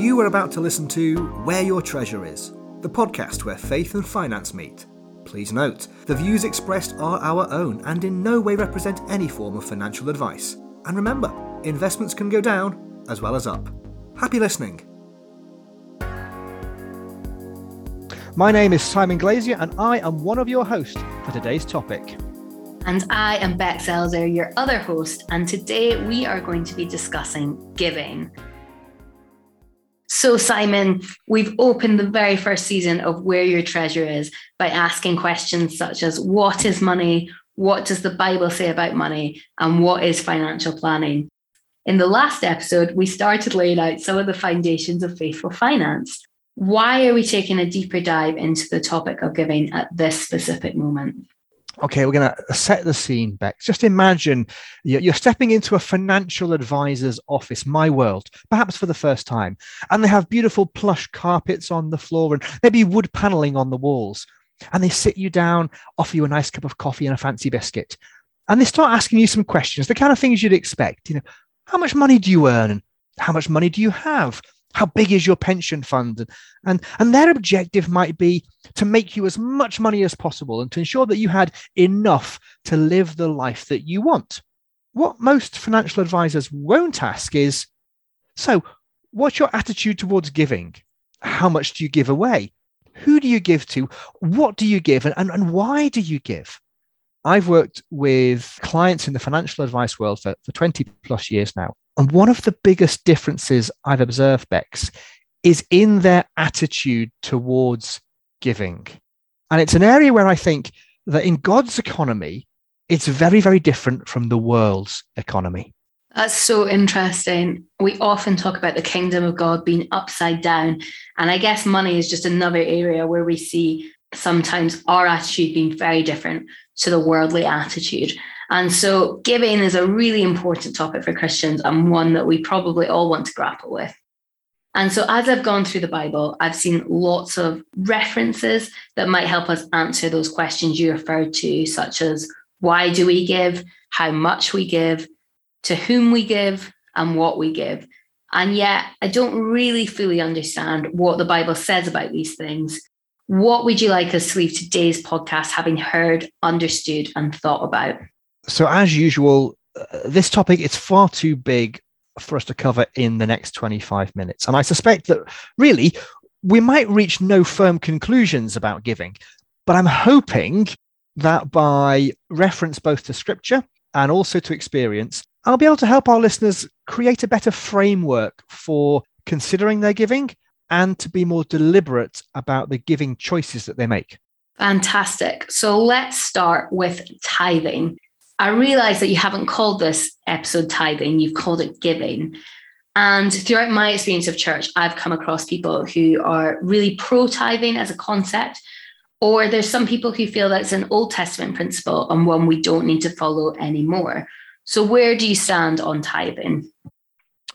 You are about to listen to Where Your Treasure Is, the podcast where faith and finance meet. Please note, the views expressed are our own and in no way represent any form of financial advice. And remember, investments can go down as well as up. Happy listening. My name is Simon Glazier, and I am one of your hosts for today's topic. And I am Bex Elzer, your other host, and today we are going to be discussing giving. So, Simon, we've opened the very first season of Where Your Treasure Is by asking questions such as What is money? What does the Bible say about money? And what is financial planning? In the last episode, we started laying out some of the foundations of faithful finance. Why are we taking a deeper dive into the topic of giving at this specific moment? Okay, we're going to set the scene, Bex. Just imagine you're stepping into a financial advisor's office, my world, perhaps for the first time, and they have beautiful plush carpets on the floor and maybe wood paneling on the walls. And they sit you down, offer you a nice cup of coffee and a fancy biscuit. And they start asking you some questions, the kind of things you'd expect. You know, how much money do you earn? And how much money do you have? How big is your pension fund? And, and their objective might be to make you as much money as possible and to ensure that you had enough to live the life that you want. What most financial advisors won't ask is so, what's your attitude towards giving? How much do you give away? Who do you give to? What do you give? And, and, and why do you give? I've worked with clients in the financial advice world for, for 20 plus years now. And one of the biggest differences I've observed, Bex, is in their attitude towards giving. And it's an area where I think that in God's economy, it's very, very different from the world's economy. That's so interesting. We often talk about the kingdom of God being upside down. And I guess money is just another area where we see sometimes our attitude being very different to the worldly attitude. And so giving is a really important topic for Christians and one that we probably all want to grapple with. And so, as I've gone through the Bible, I've seen lots of references that might help us answer those questions you referred to, such as why do we give, how much we give, to whom we give, and what we give. And yet, I don't really fully understand what the Bible says about these things. What would you like us to leave today's podcast having heard, understood, and thought about? So, as usual, uh, this topic is far too big for us to cover in the next 25 minutes. And I suspect that really we might reach no firm conclusions about giving, but I'm hoping that by reference both to scripture and also to experience, I'll be able to help our listeners create a better framework for considering their giving and to be more deliberate about the giving choices that they make. Fantastic. So let's start with tithing. I realize that you haven't called this episode tithing, you've called it giving. And throughout my experience of church, I've come across people who are really pro tithing as a concept, or there's some people who feel that it's an Old Testament principle and one we don't need to follow anymore. So, where do you stand on tithing?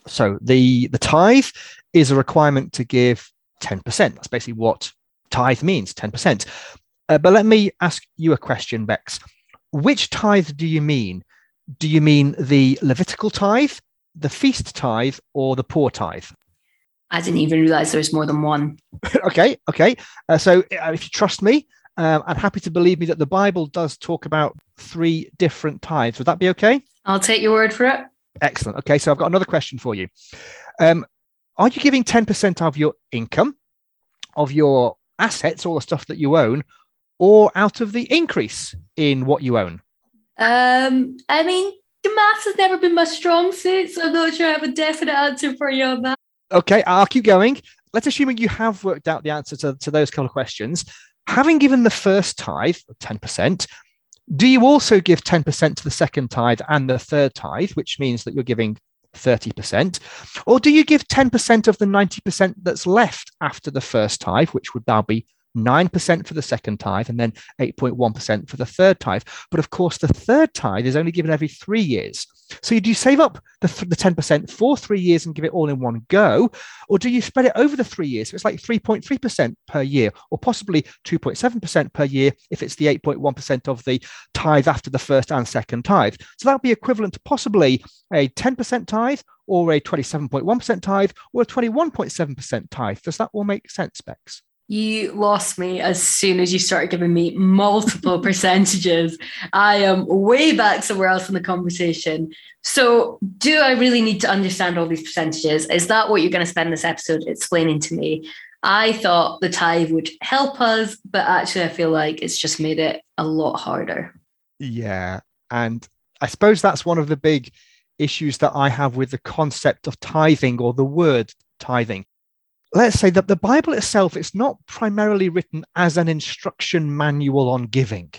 So, the, the tithe is a requirement to give 10%. That's basically what tithe means 10%. Uh, but let me ask you a question, Bex which tithe do you mean? Do you mean the Levitical tithe, the feast tithe, or the poor tithe? I didn't even realize there was more than one. okay, okay. Uh, so uh, if you trust me, um, I'm happy to believe me that the Bible does talk about three different tithes. Would that be okay? I'll take your word for it. Excellent. Okay, so I've got another question for you. Um, are you giving 10% of your income, of your assets, all the stuff that you own, or out of the increase in what you own? Um, I mean, the maths has never been my strong suit, so I'm not sure I have a definite answer for you on that. Okay, I'll keep going. Let's assume you have worked out the answer to, to those couple of questions. Having given the first tithe, 10%, do you also give 10% to the second tithe and the third tithe, which means that you're giving 30%? Or do you give 10% of the 90% that's left after the first tithe, which would now be 9% for the second tithe, and then 8.1% for the third tithe. But of course, the third tithe is only given every three years. So do you save up the, the 10% for three years and give it all in one go? Or do you spread it over the three years? So it's like 3.3% per year, or possibly 2.7% per year if it's the 8.1% of the tithe after the first and second tithe. So that would be equivalent to possibly a 10% tithe or a 27.1% tithe or a 21.7% tithe. Does that all make sense, Bex? You lost me as soon as you started giving me multiple percentages. I am way back somewhere else in the conversation. So, do I really need to understand all these percentages? Is that what you're going to spend this episode explaining to me? I thought the tithe would help us, but actually, I feel like it's just made it a lot harder. Yeah. And I suppose that's one of the big issues that I have with the concept of tithing or the word tithing let's say that the Bible itself is not primarily written as an instruction manual on giving.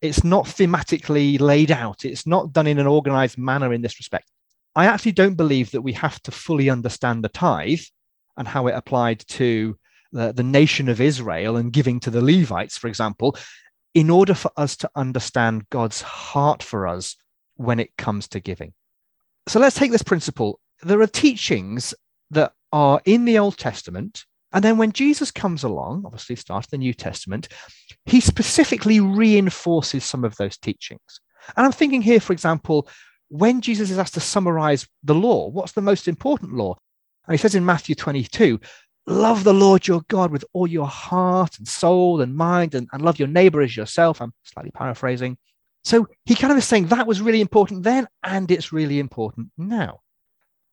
It's not thematically laid out. It's not done in an organized manner in this respect. I actually don't believe that we have to fully understand the tithe and how it applied to the, the nation of Israel and giving to the Levites, for example, in order for us to understand God's heart for us when it comes to giving. So let's take this principle. There are teachings that are in the Old Testament. And then when Jesus comes along, obviously starts the New Testament, he specifically reinforces some of those teachings. And I'm thinking here, for example, when Jesus is asked to summarize the law, what's the most important law? And he says in Matthew 22, love the Lord your God with all your heart and soul and mind, and, and love your neighbor as yourself. I'm slightly paraphrasing. So he kind of is saying that was really important then, and it's really important now.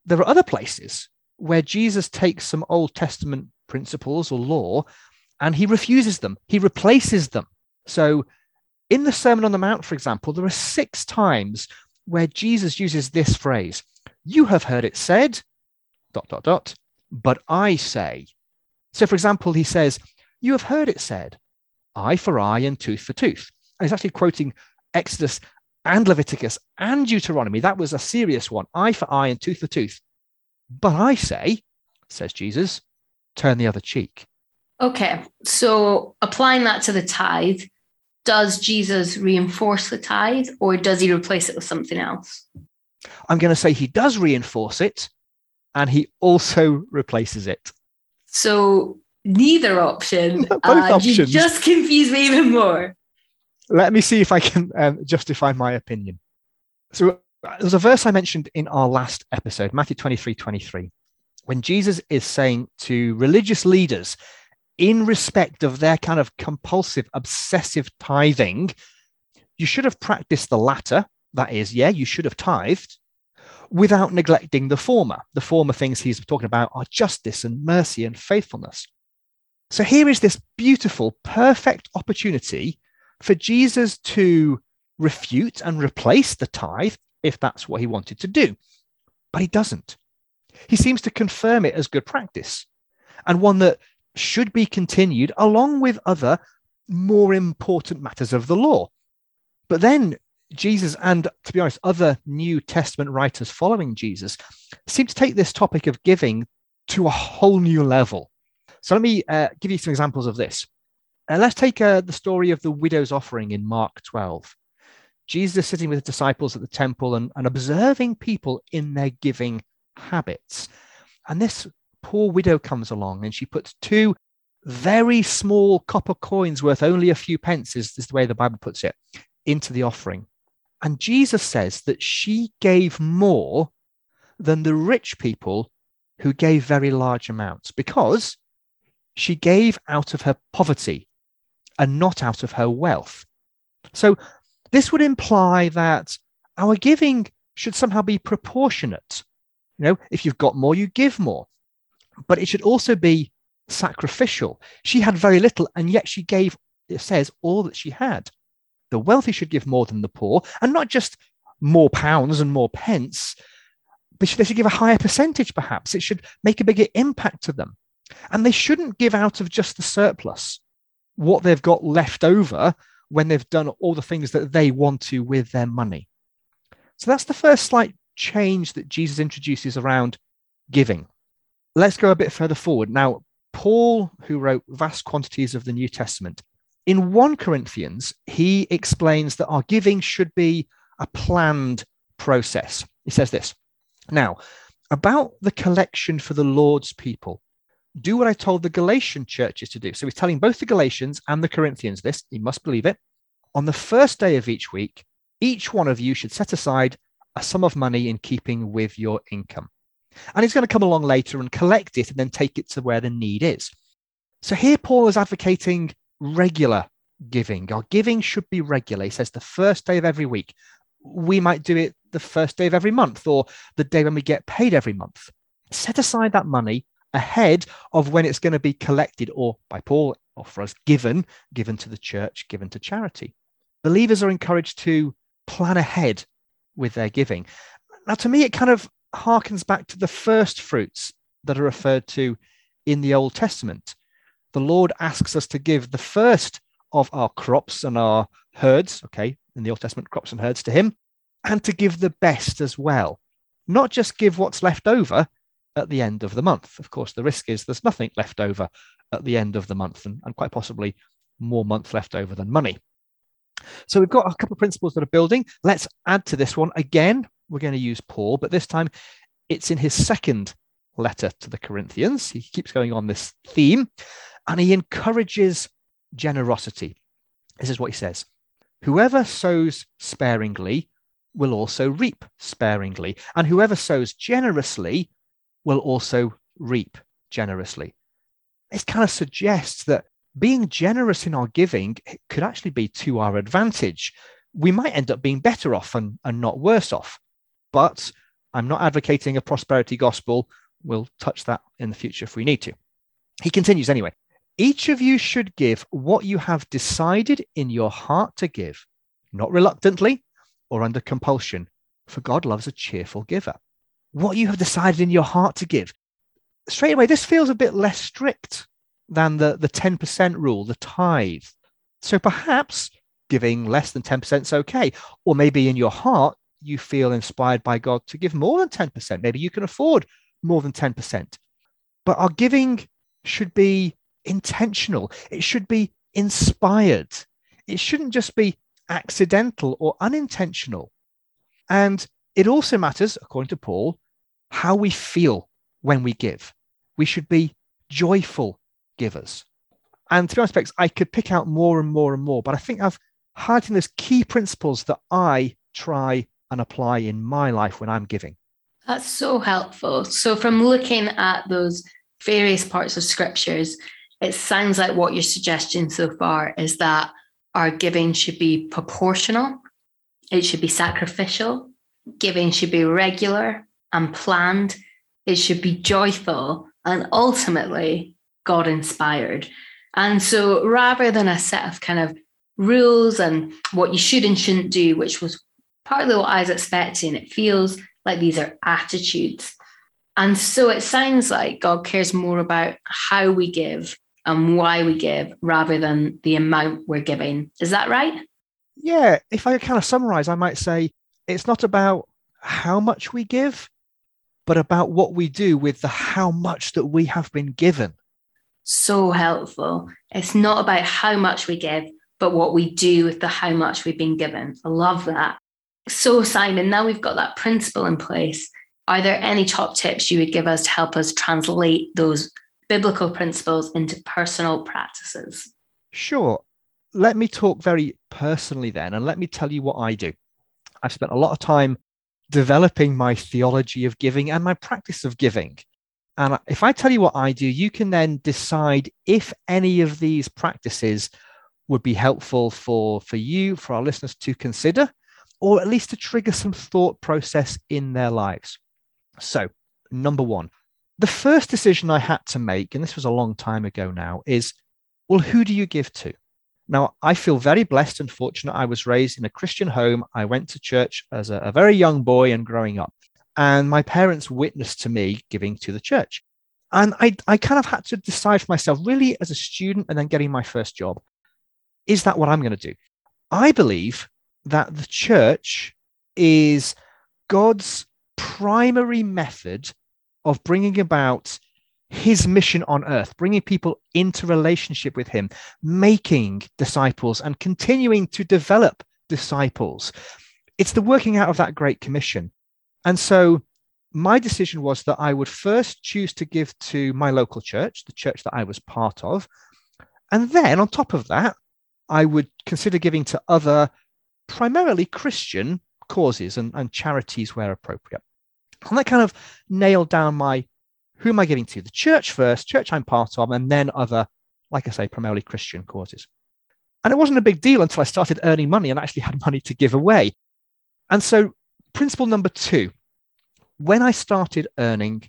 There are other places where Jesus takes some Old Testament principles or law and he refuses them, he replaces them. So in the Sermon on the Mount, for example, there are six times where Jesus uses this phrase You have heard it said, dot, dot, dot, but I say. So, for example, he says, You have heard it said, eye for eye and tooth for tooth. And he's actually quoting Exodus and Leviticus and Deuteronomy. That was a serious one eye for eye and tooth for tooth. But I say, says Jesus, turn the other cheek. Okay, so applying that to the tithe, does Jesus reinforce the tithe or does he replace it with something else? I'm going to say he does reinforce it and he also replaces it. So neither option. Both options. You just confuse me even more. Let me see if I can um, justify my opinion. So there's a verse I mentioned in our last episode, Matthew 23 23, when Jesus is saying to religious leaders, in respect of their kind of compulsive, obsessive tithing, you should have practiced the latter. That is, yeah, you should have tithed without neglecting the former. The former things he's talking about are justice and mercy and faithfulness. So here is this beautiful, perfect opportunity for Jesus to refute and replace the tithe if that's what he wanted to do. But he doesn't. He seems to confirm it as good practice and one that should be continued along with other more important matters of the law. But then Jesus and, to be honest, other New Testament writers following Jesus seem to take this topic of giving to a whole new level. So let me uh, give you some examples of this. Uh, let's take uh, the story of the widow's offering in Mark 12. Jesus is sitting with his disciples at the temple and, and observing people in their giving habits. And this poor widow comes along and she puts two very small copper coins worth only a few pence, is, is the way the Bible puts it, into the offering. And Jesus says that she gave more than the rich people who gave very large amounts because she gave out of her poverty and not out of her wealth. So this would imply that our giving should somehow be proportionate. You know, if you've got more, you give more. But it should also be sacrificial. She had very little, and yet she gave, it says, all that she had. The wealthy should give more than the poor, and not just more pounds and more pence, but they should give a higher percentage, perhaps. It should make a bigger impact to them. And they shouldn't give out of just the surplus, what they've got left over when they've done all the things that they want to with their money. So that's the first slight change that Jesus introduces around giving. Let's go a bit further forward. Now, Paul, who wrote vast quantities of the New Testament, in 1 Corinthians, he explains that our giving should be a planned process. He says this Now, about the collection for the Lord's people, do what I told the Galatian churches to do. So he's telling both the Galatians and the Corinthians this, you must believe it. On the first day of each week, each one of you should set aside a sum of money in keeping with your income. And he's going to come along later and collect it and then take it to where the need is. So here, Paul is advocating regular giving. Our giving should be regular. He says the first day of every week. We might do it the first day of every month or the day when we get paid every month. Set aside that money ahead of when it's going to be collected or by Paul or for us given, given to the church, given to charity. Believers are encouraged to plan ahead with their giving. Now, to me, it kind of harkens back to the first fruits that are referred to in the Old Testament. The Lord asks us to give the first of our crops and our herds, okay, in the Old Testament, crops and herds to Him, and to give the best as well. Not just give what's left over at the end of the month. Of course, the risk is there's nothing left over at the end of the month, and, and quite possibly more month left over than money. So we've got a couple of principles that are building. Let's add to this one again. We're going to use Paul, but this time it's in his second letter to the Corinthians. He keeps going on this theme and he encourages generosity. This is what he says Whoever sows sparingly will also reap sparingly, and whoever sows generously will also reap generously. This kind of suggests that being generous in our giving could actually be to our advantage. We might end up being better off and, and not worse off. But I'm not advocating a prosperity gospel. We'll touch that in the future if we need to. He continues anyway. Each of you should give what you have decided in your heart to give, not reluctantly or under compulsion, for God loves a cheerful giver. What you have decided in your heart to give. Straight away, this feels a bit less strict than the, the 10% rule, the tithe. So perhaps giving less than 10% is okay. Or maybe in your heart, you feel inspired by God to give more than 10%. Maybe you can afford more than 10%. But our giving should be intentional, it should be inspired. It shouldn't just be accidental or unintentional. And it also matters, according to Paul, how we feel when we give. We should be joyful givers. And be honest, I could pick out more and more and more, but I think I've highlighted those key principles that I try and apply in my life when I'm giving. That's so helpful. So, from looking at those various parts of scriptures, it sounds like what you're suggesting so far is that our giving should be proportional, it should be sacrificial, giving should be regular and planned, it should be joyful, and ultimately God inspired. And so rather than a set of kind of rules and what you should and shouldn't do, which was partly what I was expecting, it feels like these are attitudes. And so it sounds like God cares more about how we give and why we give rather than the amount we're giving. Is that right? Yeah. If I kind of summarize, I might say it's not about how much we give, but about what we do with the how much that we have been given so helpful. It's not about how much we give, but what we do with the how much we've been given. I love that. So, Simon, now we've got that principle in place. Are there any top tips you would give us to help us translate those biblical principles into personal practices? Sure. Let me talk very personally then, and let me tell you what I do. I've spent a lot of time developing my theology of giving and my practice of giving. And if I tell you what I do, you can then decide if any of these practices would be helpful for, for you, for our listeners to consider, or at least to trigger some thought process in their lives. So, number one, the first decision I had to make, and this was a long time ago now, is well, who do you give to? Now, I feel very blessed and fortunate. I was raised in a Christian home. I went to church as a, a very young boy and growing up and my parents witnessed to me giving to the church. And I, I kind of had to decide for myself, really, as a student and then getting my first job, is that what I'm going to do? I believe that the church is God's primary method of bringing about his mission on earth, bringing people into relationship with him, making disciples, and continuing to develop disciples. It's the working out of that Great Commission. And so my decision was that I would first choose to give to my local church, the church that I was part of. And then on top of that, I would consider giving to other primarily Christian causes and, and charities where appropriate. And that kind of nailed down my who am I giving to? The church first, church I'm part of, and then other, like I say, primarily Christian causes. And it wasn't a big deal until I started earning money and actually had money to give away. And so, principle number two when I started earning,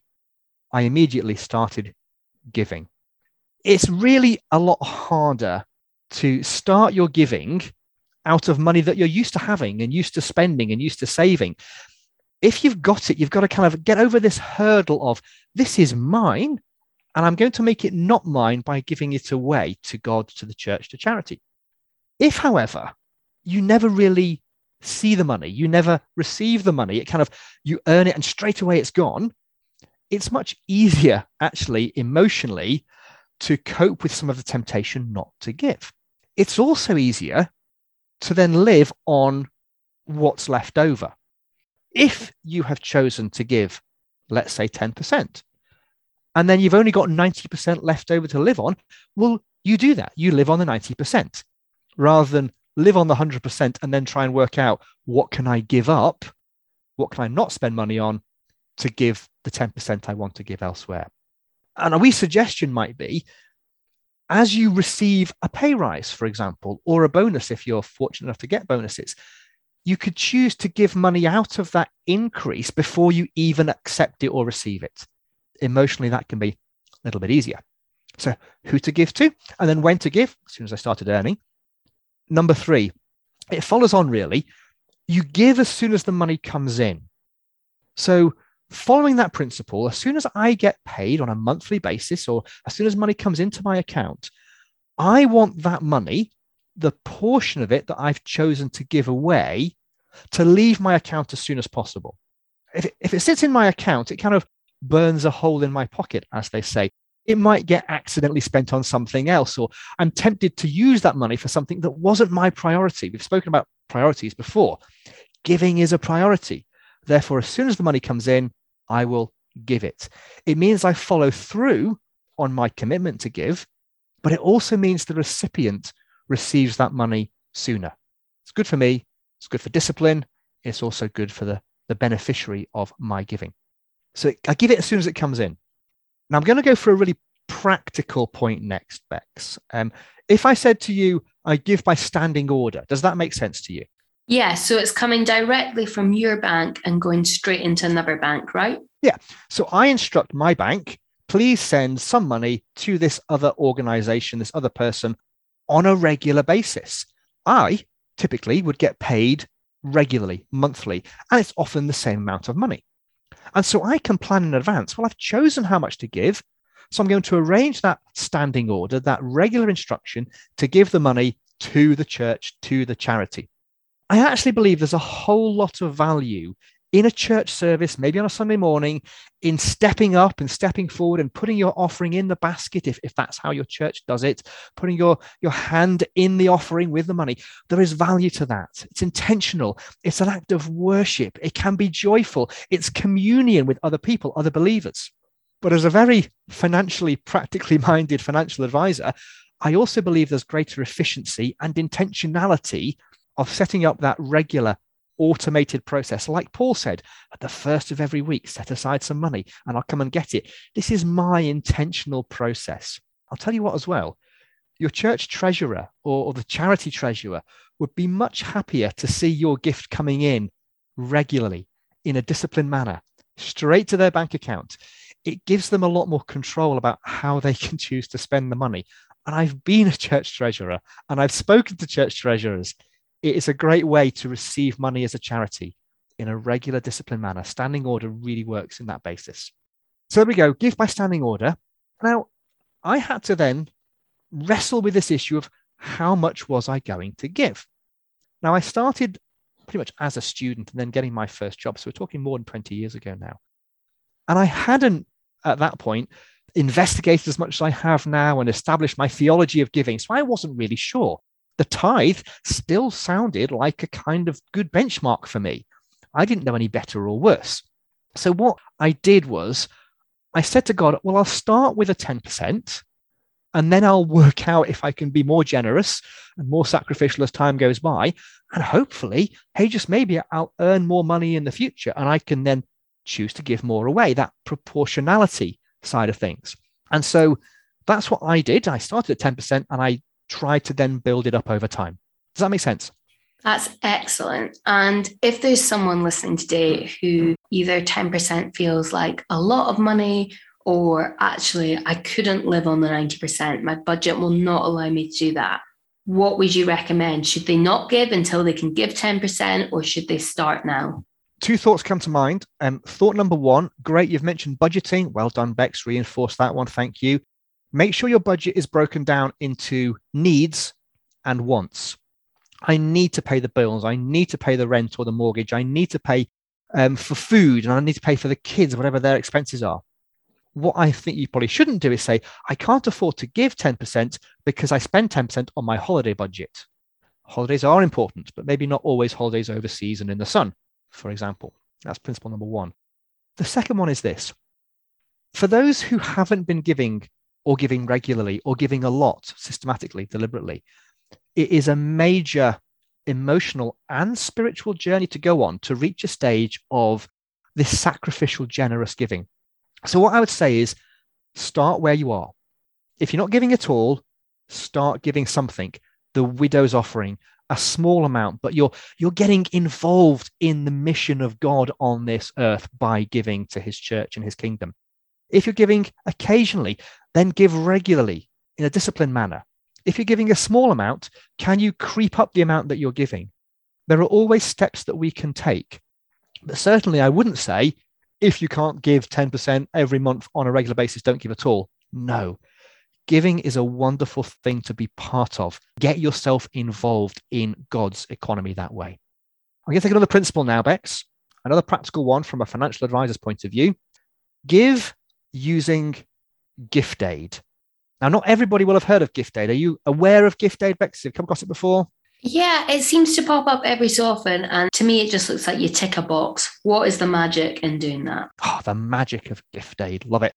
I immediately started giving. It's really a lot harder to start your giving out of money that you're used to having and used to spending and used to saving. If you've got it, you've got to kind of get over this hurdle of this is mine, and I'm going to make it not mine by giving it away to God, to the church, to charity. If, however, you never really see the money, you never receive the money, it kind of, you earn it and straight away it's gone, it's much easier, actually, emotionally, to cope with some of the temptation not to give. It's also easier to then live on what's left over. If you have chosen to give, let's say 10%, and then you've only got 90% left over to live on, well, you do that. You live on the 90% rather than live on the 100% and then try and work out what can I give up? What can I not spend money on to give the 10% I want to give elsewhere? And a wee suggestion might be as you receive a pay rise, for example, or a bonus if you're fortunate enough to get bonuses, you could choose to give money out of that increase before you even accept it or receive it. Emotionally, that can be a little bit easier. So, who to give to, and then when to give, as soon as I started earning. Number three, it follows on really. You give as soon as the money comes in. So, following that principle, as soon as I get paid on a monthly basis or as soon as money comes into my account, I want that money, the portion of it that I've chosen to give away, to leave my account as soon as possible. If it, if it sits in my account, it kind of burns a hole in my pocket, as they say. It might get accidentally spent on something else, or I'm tempted to use that money for something that wasn't my priority. We've spoken about priorities before. Giving is a priority. Therefore, as soon as the money comes in, I will give it. It means I follow through on my commitment to give, but it also means the recipient receives that money sooner. It's good for me, it's good for discipline, it's also good for the, the beneficiary of my giving. So I give it as soon as it comes in. Now I'm going to go for a really practical point next, Bex. Um, if I said to you, I give by standing order, does that make sense to you? Yeah, so it's coming directly from your bank and going straight into another bank, right? Yeah. So I instruct my bank, please send some money to this other organization, this other person on a regular basis. I typically would get paid regularly, monthly, and it's often the same amount of money. And so I can plan in advance. Well, I've chosen how much to give. So I'm going to arrange that standing order, that regular instruction to give the money to the church, to the charity. I actually believe there's a whole lot of value in a church service, maybe on a Sunday morning, in stepping up and stepping forward and putting your offering in the basket, if, if that's how your church does it, putting your, your hand in the offering with the money. There is value to that. It's intentional, it's an act of worship, it can be joyful, it's communion with other people, other believers. But as a very financially, practically minded financial advisor, I also believe there's greater efficiency and intentionality of setting up that regular automated process. Like Paul said, at the first of every week, set aside some money and I'll come and get it. This is my intentional process. I'll tell you what, as well, your church treasurer or, or the charity treasurer would be much happier to see your gift coming in regularly in a disciplined manner, straight to their bank account. It gives them a lot more control about how they can choose to spend the money. And I've been a church treasurer and I've spoken to church treasurers it is a great way to receive money as a charity in a regular disciplined manner. Standing order really works in that basis. So there we go, give by standing order. Now, I had to then wrestle with this issue of how much was I going to give? Now, I started pretty much as a student and then getting my first job. So we're talking more than 20 years ago now. And I hadn't at that point investigated as much as I have now and established my theology of giving. So I wasn't really sure. The tithe still sounded like a kind of good benchmark for me. I didn't know any better or worse. So what I did was I said to God, well, I'll start with a 10%, and then I'll work out if I can be more generous and more sacrificial as time goes by. And hopefully, hey, just maybe I'll earn more money in the future and I can then choose to give more away, that proportionality side of things. And so that's what I did. I started at 10% and I tried to then build it up over time. Does that make sense? That's excellent. And if there's someone listening today who either 10% feels like a lot of money or actually I couldn't live on the 90%, my budget will not allow me to do that. What would you recommend? Should they not give until they can give 10% or should they start now? Two thoughts come to mind. Um, thought number one, great, you've mentioned budgeting. Well done, Bex. Reinforce that one. Thank you. Make sure your budget is broken down into needs and wants. I need to pay the bills. I need to pay the rent or the mortgage. I need to pay um, for food and I need to pay for the kids, whatever their expenses are. What I think you probably shouldn't do is say, I can't afford to give 10% because I spend 10% on my holiday budget. Holidays are important, but maybe not always holidays overseas and in the sun, for example. That's principle number one. The second one is this for those who haven't been giving or giving regularly or giving a lot systematically, deliberately, it is a major emotional and spiritual journey to go on to reach a stage of this sacrificial, generous giving. So, what I would say is start where you are. If you're not giving at all, start giving something. The widow's offering, a small amount, but you're you're getting involved in the mission of God on this earth by giving to his church and his kingdom. If you're giving occasionally, then give regularly in a disciplined manner if you're giving a small amount, can you creep up the amount that you're giving? There are always steps that we can take. But certainly, I wouldn't say if you can't give 10% every month on a regular basis, don't give at all. No. Giving is a wonderful thing to be part of. Get yourself involved in God's economy that way. I'm going to take another principle now, Bex, another practical one from a financial advisor's point of view. Give using gift aid. Now, not everybody will have heard of gift aid. Are you aware of gift aid, Bex? Have you come across it before? Yeah, it seems to pop up every so often. And to me, it just looks like you tick a box. What is the magic in doing that? Oh, the magic of gift aid. Love it.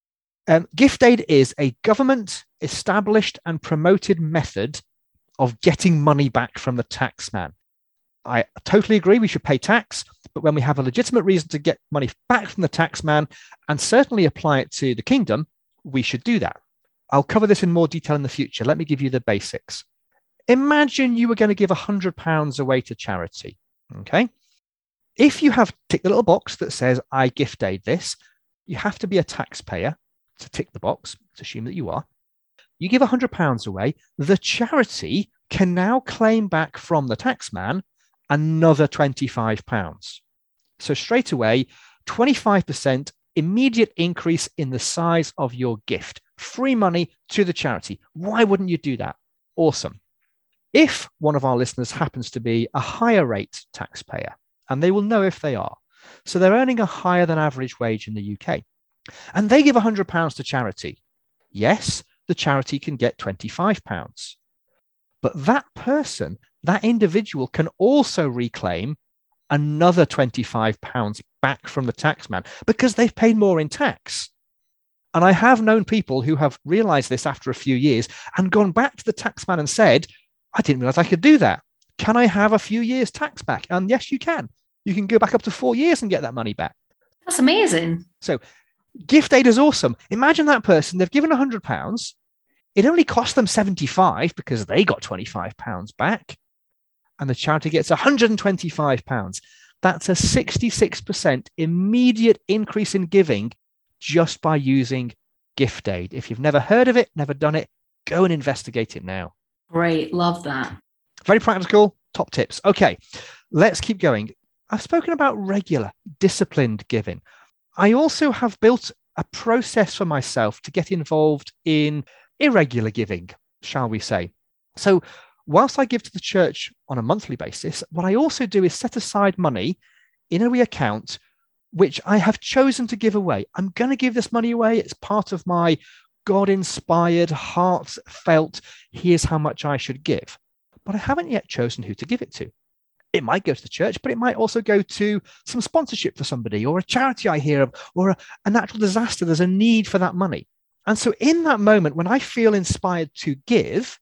Um, gift aid is a government established and promoted method of getting money back from the taxman. I totally agree we should pay tax, but when we have a legitimate reason to get money back from the taxman and certainly apply it to the kingdom, we should do that. I'll cover this in more detail in the future. Let me give you the basics. Imagine you were going to give £100 away to charity. Okay. If you have ticked the little box that says, I gift aid this, you have to be a taxpayer to tick the box. Let's assume that you are. You give £100 away, the charity can now claim back from the taxman another £25. So straight away, 25% immediate increase in the size of your gift free money to the charity. Why wouldn't you do that? Awesome. If one of our listeners happens to be a higher rate taxpayer, and they will know if they are, so they're earning a higher than average wage in the UK, and they give £100 to charity, yes, the charity can get £25. But that person, that individual, can also reclaim another £25 back from the taxman because they've paid more in tax. And I have known people who have realized this after a few years and gone back to the taxman and said, I didn't realize I could do that. Can I have a few years tax back? And yes, you can. You can go back up to four years and get that money back. That's amazing. So gift aid is awesome. Imagine that person, they've given £100. It only cost them 75 because they got £25 back. And the charity gets £125. That's a 66% immediate increase in giving just by using gift aid. If you've never heard of it, never done it, go and investigate it now. Great. Love that. Very practical. Top tips. Okay, let's keep going. I've spoken about regular, disciplined giving. I also have built a process for myself to get involved in irregular giving, shall we say. So, whilst I give to the church on a monthly basis, what I also do is set aside money in a account which I have chosen to give away. I'm going to give this money away. It's part of my God inspired, heartfelt, here's how much I should give. But I haven't yet chosen who to give it to. It might go to the church, but it might also go to some sponsorship for somebody or a charity I hear of or a, a natural disaster. There's a need for that money. And so, in that moment, when I feel inspired to give,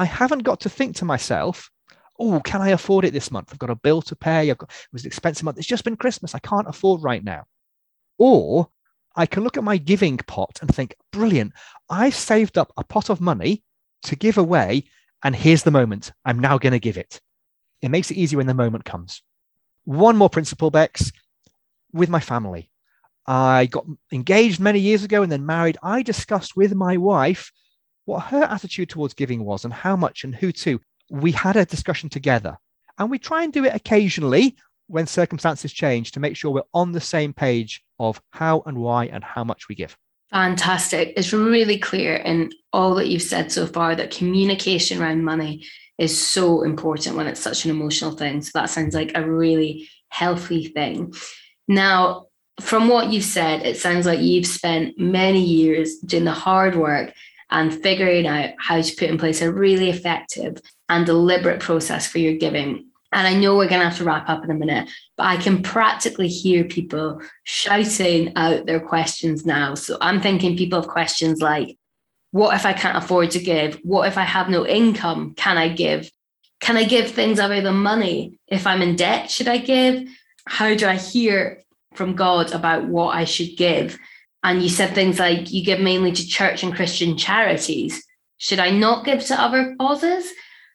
I haven't got to think to myself, oh, can I afford it this month? I've got a bill to pay. I've got, it was an expensive month. It's just been Christmas. I can't afford right now. Or I can look at my giving pot and think, brilliant. I've saved up a pot of money to give away. And here's the moment. I'm now going to give it. It makes it easier when the moment comes. One more principle, Bex, with my family. I got engaged many years ago and then married. I discussed with my wife what her attitude towards giving was and how much and who to. We had a discussion together and we try and do it occasionally when circumstances change to make sure we're on the same page of how and why and how much we give. Fantastic. It's really clear in all that you've said so far that communication around money is so important when it's such an emotional thing. So that sounds like a really healthy thing. Now, from what you've said, it sounds like you've spent many years doing the hard work and figuring out how to put in place a really effective and deliberate process for your giving. And I know we're going to have to wrap up in a minute, but I can practically hear people shouting out their questions now. So I'm thinking people have questions like, what if I can't afford to give? What if I have no income? Can I give? Can I give things other than money? If I'm in debt, should I give? How do I hear from God about what I should give. And you said things like you give mainly to church and Christian charities. Should I not give to other causes?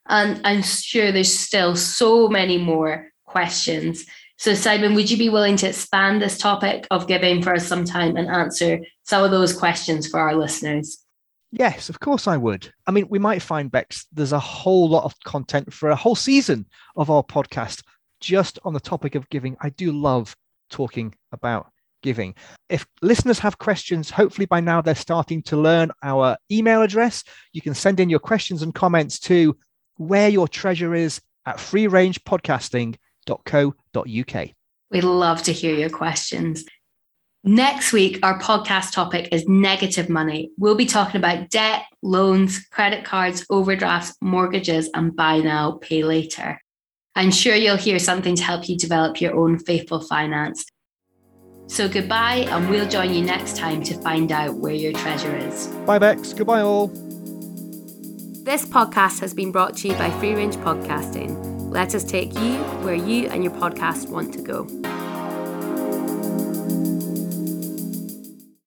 And I'm sure there's still so many more questions. So, Simon, would you be willing to expand this topic of giving for us some time and answer some of those questions for our listeners? Yes, of course I would. I mean, we might find, Bex, there's a whole lot of content for a whole season of our podcast just on the topic of giving. I do love talking about giving. If listeners have questions, hopefully by now they're starting to learn our email address. You can send in your questions and comments to where your treasure is at freerangepodcasting.co.uk. We'd love to hear your questions. Next week, our podcast topic is negative money. We'll be talking about debt, loans, credit cards, overdrafts, mortgages, and buy now, pay later. I'm sure you'll hear something to help you develop your own faithful finance. So goodbye, and we'll join you next time to find out where your treasure is. Bye, Bex. Goodbye, all. This podcast has been brought to you by Free Range Podcasting. Let us take you where you and your podcast want to go.